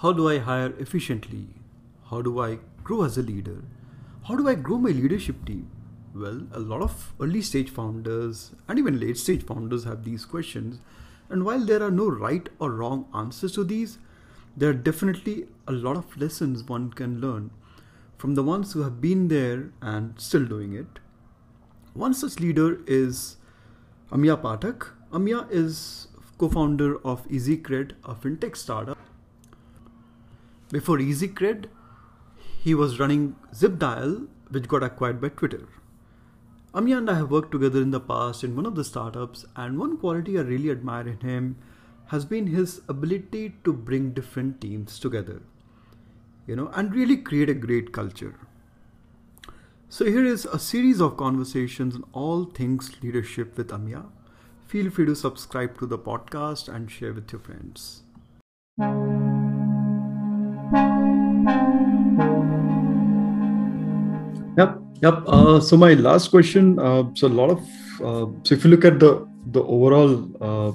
How do I hire efficiently? How do I grow as a leader? How do I grow my leadership team? Well, a lot of early stage founders and even late stage founders have these questions. And while there are no right or wrong answers to these, there are definitely a lot of lessons one can learn from the ones who have been there and still doing it. One such leader is Amiya Pathak. Amiya is co-founder of EzCred, a fintech startup. Before EzCred, he was running ZipDial, which got acquired by Twitter. Amiya and I have worked together in the past in one of the startups, and one quality I really admire in him has been his ability to bring different teams together, you know, and really create a great culture. So here is a series of conversations on all things leadership with Amiya. Feel free to subscribe to the podcast and share with your friends. Yep, yep. Uh, so my last question. Uh, so a lot of uh, so if you look at the the overall uh,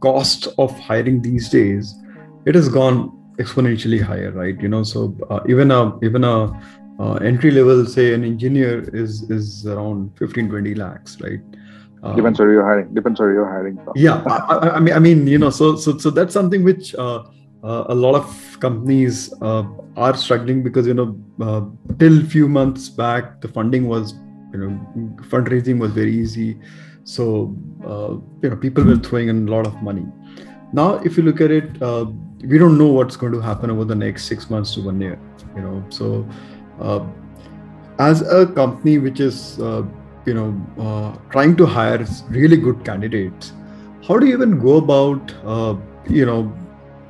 cost of hiring these days, it has gone exponentially higher, right? You know, so uh, even a even a uh, entry level, say an engineer is is around 15, 20 lakhs, right? Um, Depends where you're hiring. Depends where you're hiring. From. Yeah, I, I, mean, I mean, you know, so so so that's something which uh, a lot of companies uh, are struggling because you know uh, till few months back the funding was you know fundraising was very easy. So uh, you know people were throwing in a lot of money. Now if you look at it uh, we don't know what's going to happen over the next six months to one year you know. So uh, as a company which is you know trying to hire really good candidates how do you even go about you know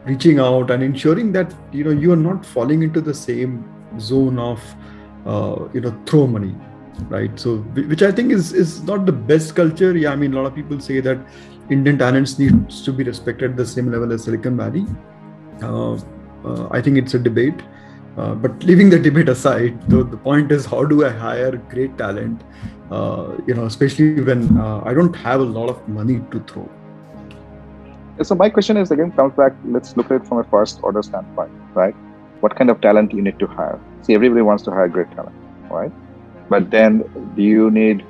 reaching out and ensuring that you know you are not falling into the same zone of uh, you know throw money right? So which i think is is not the best culture. Yeah i mean a lot of people say that indian talents needs to be respected the same level as silicon valley. Uh, uh, i think it's a debate. Uh, but leaving the debate aside the, the point is how do i hire great talent? Uh, you know especially when uh, i don't have a lot of money to throw so my question is again comes back. Let's look at it from a first order standpoint, right? What kind of talent you need to hire? See, everybody wants to hire great talent, right? But then, do you need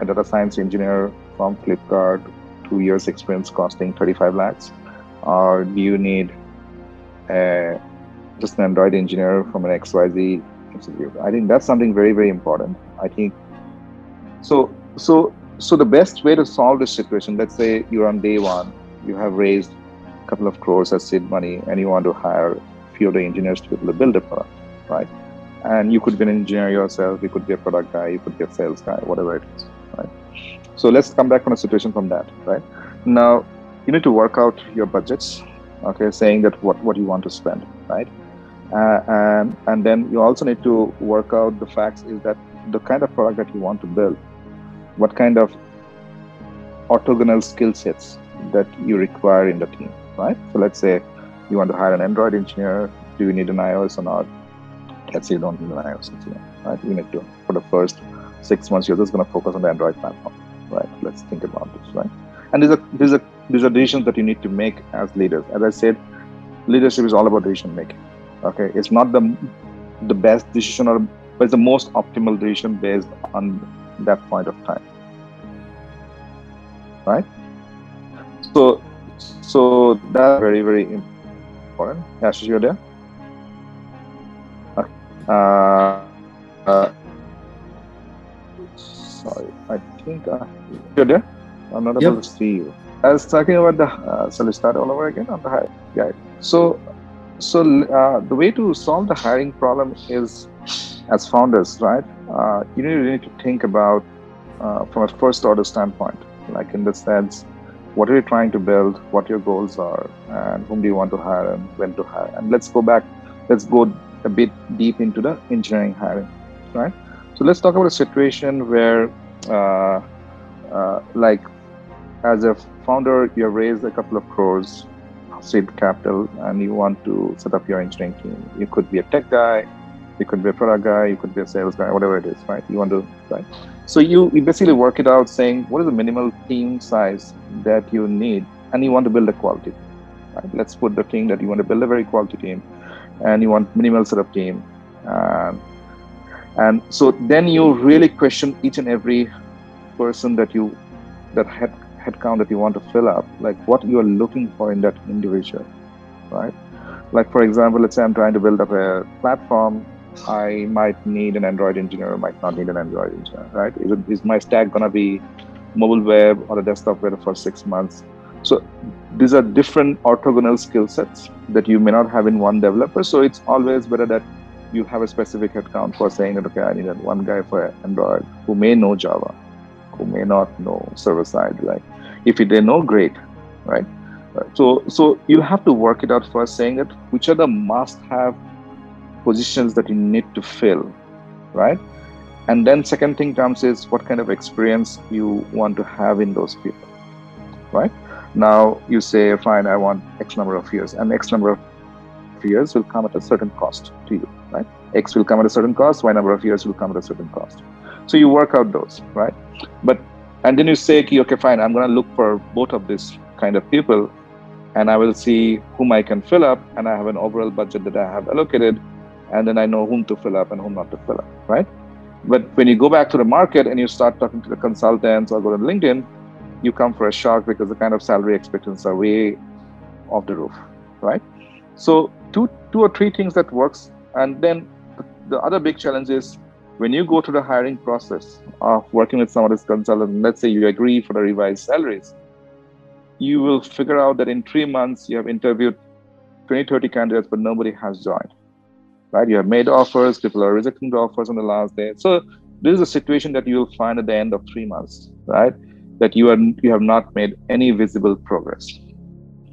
a data science engineer from Flipkart, two years experience costing 35 lakhs, or do you need a, just an Android engineer from an XYZ institute? I think that's something very very important. I think so. So so the best way to solve this situation, let's say you're on day one you have raised a couple of crores as seed money and you want to hire a few of the engineers to be able to build a product, right? And you could be an engineer yourself, you could be a product guy, you could be a sales guy, whatever it is, right? So let's come back from a situation from that, right? Now, you need to work out your budgets, okay, saying that what, what you want to spend, right? Uh, and, and then you also need to work out the facts is that the kind of product that you want to build, what kind of orthogonal skill sets that you require in the team, right? So let's say you want to hire an Android engineer. Do you need an iOS or not? Let's say you don't need an iOS engineer, right? You need to, for the first six months, you're just going to focus on the Android platform, right? Let's think about this, right? And these are, these are, these are decisions that you need to make as leaders. As I said, leadership is all about decision making, okay? It's not the, the best decision or, but it's the most optimal decision based on that point of time, right? So, that's very, very important. Ashish, you're there? Uh, uh, sorry, I think uh, you're there. I'm not able yep. to see you. I was talking about the. Uh, so let's start all over again on the hire. Yeah. So, so uh, the way to solve the hiring problem is, as founders, right? Uh, you need, you need to think about uh, from a first order standpoint, like in the sense, what are you trying to build, what your goals are, and whom do you want to hire and when to hire. And let's go back, let's go a bit deep into the engineering hiring, right? So let's talk about a situation where, uh, uh, like, as a founder, you have raised a couple of crores seed capital and you want to set up your engineering team. You could be a tech guy, you could be a product guy, you could be a sales guy, whatever it is, right? You want to, right? So you, you basically work it out saying what is the minimal team size that you need and you want to build a quality, Right? Let's put the thing that you want to build a very quality team, and you want minimal setup team, and and so then you really question each and every person that you that head headcount that you want to fill up, like what you are looking for in that individual, right? Like for example, let's say I'm trying to build up a platform. I might need an Android engineer, might not need an Android engineer, right? Is, my stack gonna be mobile web or a desktop web for six months? So these are different orthogonal skill sets that you may not have in one developer. So it's always better that you have a specific headcount for saying that okay, I need one guy for Android who may know Java, who may not know server side. Like if they know, great, right? So so you have to work it out first, saying that which are the must-have positions that you need to fill, right? And then second thing comes is what kind of experience you want to have in those people, right? Now you say, fine, I want X number of years, and X number of years will come at a certain cost to you, right? X will come at a certain cost, Y number of years will come at a certain cost. So you work out those, right? But and then you say, okay, fine, I'm going to look for both of these kind of people, and I will see whom I can fill up, and I have an overall budget that I have allocated, and then I know whom to fill up and whom not to fill up, right? But when you go back to the market and you start talking to the consultants or go to LinkedIn, you come for a shock because the kind of salary expectations are way off the roof, right? So two, two or three things that works, and then the other big challenge is when you go to the hiring process of working with some of these consultants. Let's say you agree for the revised salaries, you will figure out that in three months you have interviewed 20, 30 candidates, but nobody has joined. Right? You have made offers, people are rejecting the offers on the last day. So this is a situation that you will find at the end of three months, right? that you are you have not made any visible progress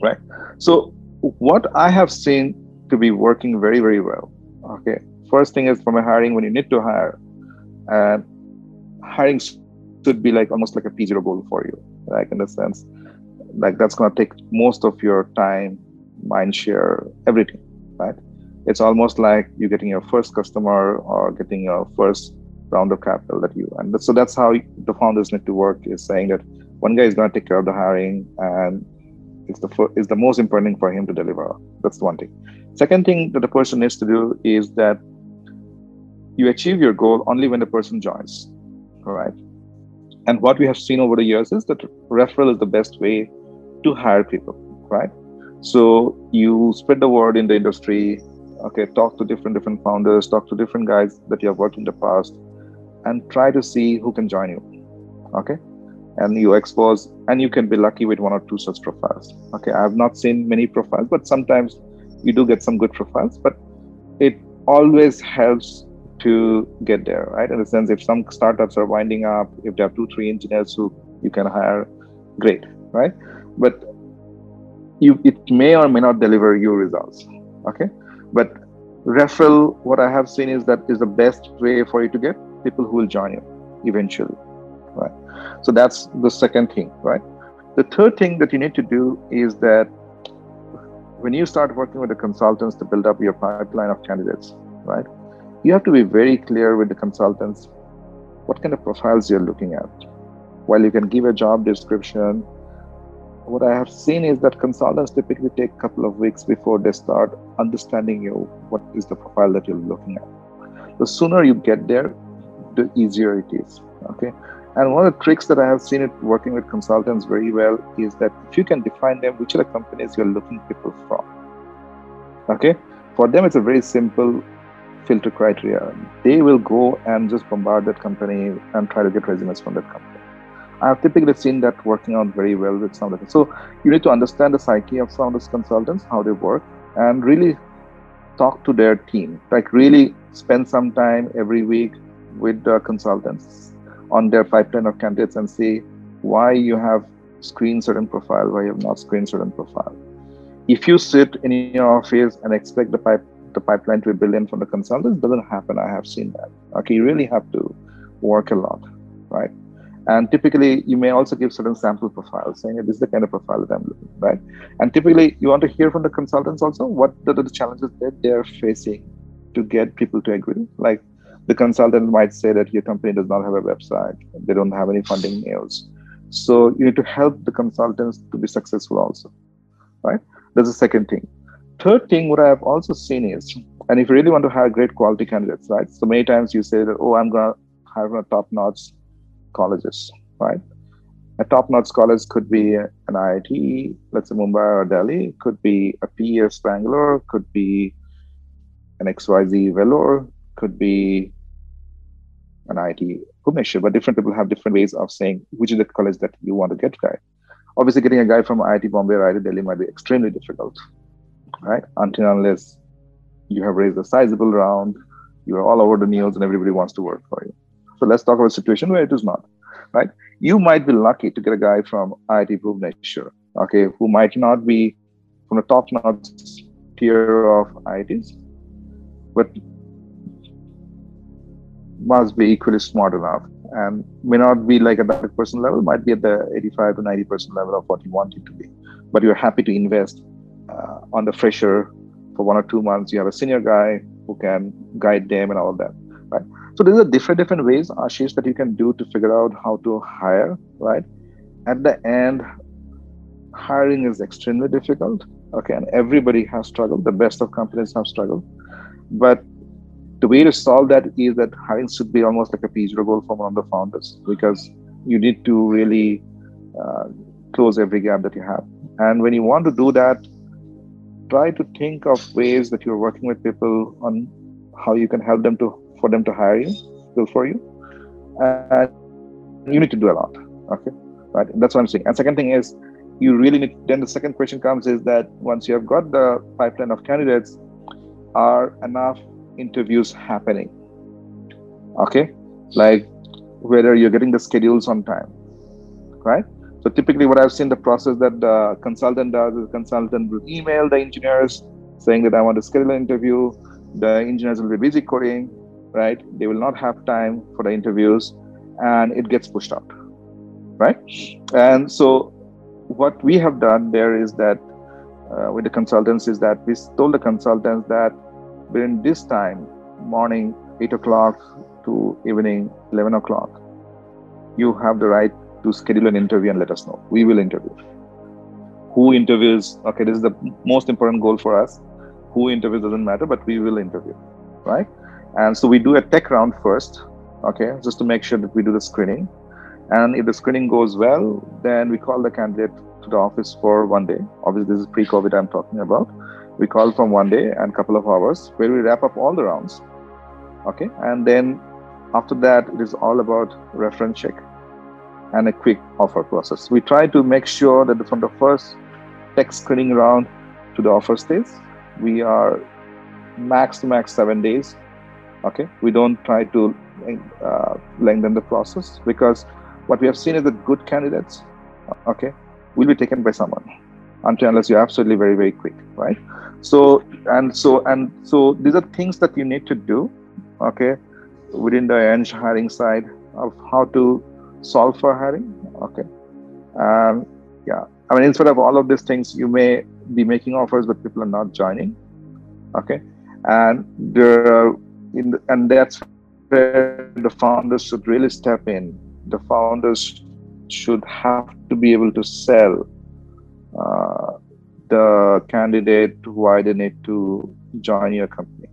right so what i have seen to be working very very well okay first thing is from a hiring when you need to hire uh, hiring should be like almost like a p0 goal for you like in the sense like that's to take most of your time mind share everything right it's almost like you're getting your first customer or getting your first round of capital that you and so that's how the founders need to work is saying that one guy is going to take care of the hiring and it's the it's the most important for him to deliver. That's the one thing. Second thing that the person needs to do is that you achieve your goal only when the person joins right and what we have seen over the years is that referral is the best way to hire people right? So you spread the word in the industry okay talk to different different founders talk to different guys that you have worked in the past and try to see who can join you okay? And you expose and you can be lucky with one or two such profiles okay? I have not seen many profiles but sometimes you do get some good profiles but it always helps to get there right? In the sense if some startups are winding up if they have two three engineers who you can hire great right? But you it may or may not deliver you results okay but referral what i have seen is that is the best way for you to get people who will join you eventually right? So that's the second thing right? The third thing that you need to do is that when you start working with the consultants to build up your pipeline of candidates right you have to be very clear with the consultants what kind of profiles you're looking at. While you can give a job description what i have seen is that consultants typically take a couple of weeks before they start understanding you what is the profile that you're looking at the sooner you get there the easier it is. Okay. And one of the tricks that I have seen it working with consultants very well is that if you can define them, which are the companies you're looking people from. Okay. For them, it's a very simple filter criteria. They will go and just bombard that company and try to get resumes from that company. I've typically seen that working out very well with some of them. So you need to understand the psyche of some of those consultants, how they work, and really talk to their team. Like really spend some time every week with the consultants on their pipeline of candidates and see why you have screened certain profile, why you have not screened certain profile. If you sit in your office and expect the pipe the pipeline to be built in from the consultants, doesn't happen. I have seen that. Okay, you really have to work a lot, right? And typically, you may also give certain sample profiles, saying this is the kind of profile that I'm looking, right? And typically, you want to hear from the consultants also what are the challenges that they're facing to get people to agree. Like, the consultant might say that your company does not have a website, they don't have any funding mails. So you need to help the consultants to be successful also, right? That's the second thing. Third thing, what I have also seen is, and if you really want to hire great quality candidates, right? So many times you say that, oh, I'm gonna hire from top-notch colleges, right? A top-notch college could be an IIT, let's say Mumbai or Delhi, could be a PS Bangalore, could be an XYZ Vellore, could be an IIT Bhubaneswar, but different people have different ways of saying which is the college that you want to get guy. Obviously, getting a guy from IIT Bombay or IIT Delhi might be extremely difficult, right? Until unless you have raised a sizable round, you are all over the news and everybody wants to work for you. So let's talk about a situation where it is not, right? You might be lucky to get a guy from IIT Bhubaneswar, okay, who might not be from the top-notch tier of IITs, but must be equally smart enough and may not be like at that person level, might be at the 85 to 90% level of what you want it to be. But you're happy to invest uh, on the fresher for one or two months. You have a senior guy who can guide them and all of that, right? So there's a different different ways, Ashish, that you can do to figure out how to hire, right? At the end, hiring is extremely difficult. Okay, and everybody has struggled. The best of companies have struggled, but the way to solve that is that hiring should be almost like a P0 goal for one of the founders because you need to really uh, close every gap that you have. And when you want to do that, try to think of ways that you're working with people on how you can help them to for them to hire you, fill for you. And you need to do a lot. Okay. Right. That's what I'm saying. And second thing is you really need then the second question comes is that once you have got the pipeline of candidates, are enough interviews happening okay like whether you're getting the schedules on time right so typically what i've seen the process that the consultant does is the consultant will email the engineers saying that i want to schedule an interview the engineers will be busy coding right they will not have time for the interviews and it gets pushed out right and so what we have done there is that uh, with the consultants is that we told the consultants that within this time, morning 8 o'clock to evening 11 o'clock, you have the right to schedule an interview and let us know. We will interview. Who interviews? Okay, this is the most important goal for us. Who interviews doesn't matter, but we will interview, right? And so we do a tech round first, okay, just to make sure that we do the screening. And if the screening goes well, then we call the candidate to the office for one day. Obviously, this is pre COVID I'm talking about we call from one day and couple of hours where we wrap up all the rounds okay and then after that it is all about reference check and a quick offer process we try to make sure that from the first tech screening round to the offer stage we are max to max seven days okay? We don't try to uh, lengthen the process because what we have seen is that good candidates okay will be taken by someone until unless you're absolutely very very quick right? So and so and so these are things that you need to do okay within the eng hiring side of how to solve for hiring okay? Um yeah i mean instead of all of these things you may be making offers but people are not joining okay? And there in the, and that's where the founders should really step in. The founders should have to be able to sell uh, the candidate why they need to join your company